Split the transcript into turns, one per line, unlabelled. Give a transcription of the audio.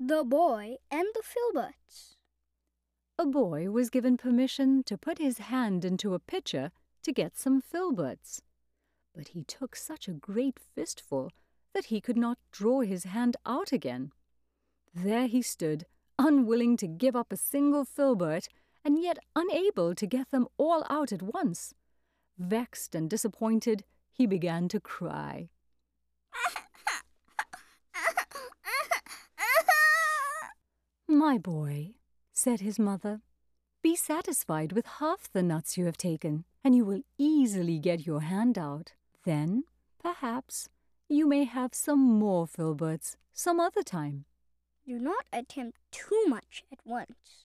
The Boy and the Filberts
A boy was given permission to put his hand into a pitcher to get some filberts. But he took such a great fistful that he could not draw his hand out again. There he stood, unwilling to give up a single filbert, and yet unable to get them all out at once. Vexed and disappointed, he began to cry. My boy, said his mother, be satisfied with half the nuts you have taken, and you will easily get your hand out. Then, perhaps, you may have some more filberts some other time.
Do not attempt too much at once.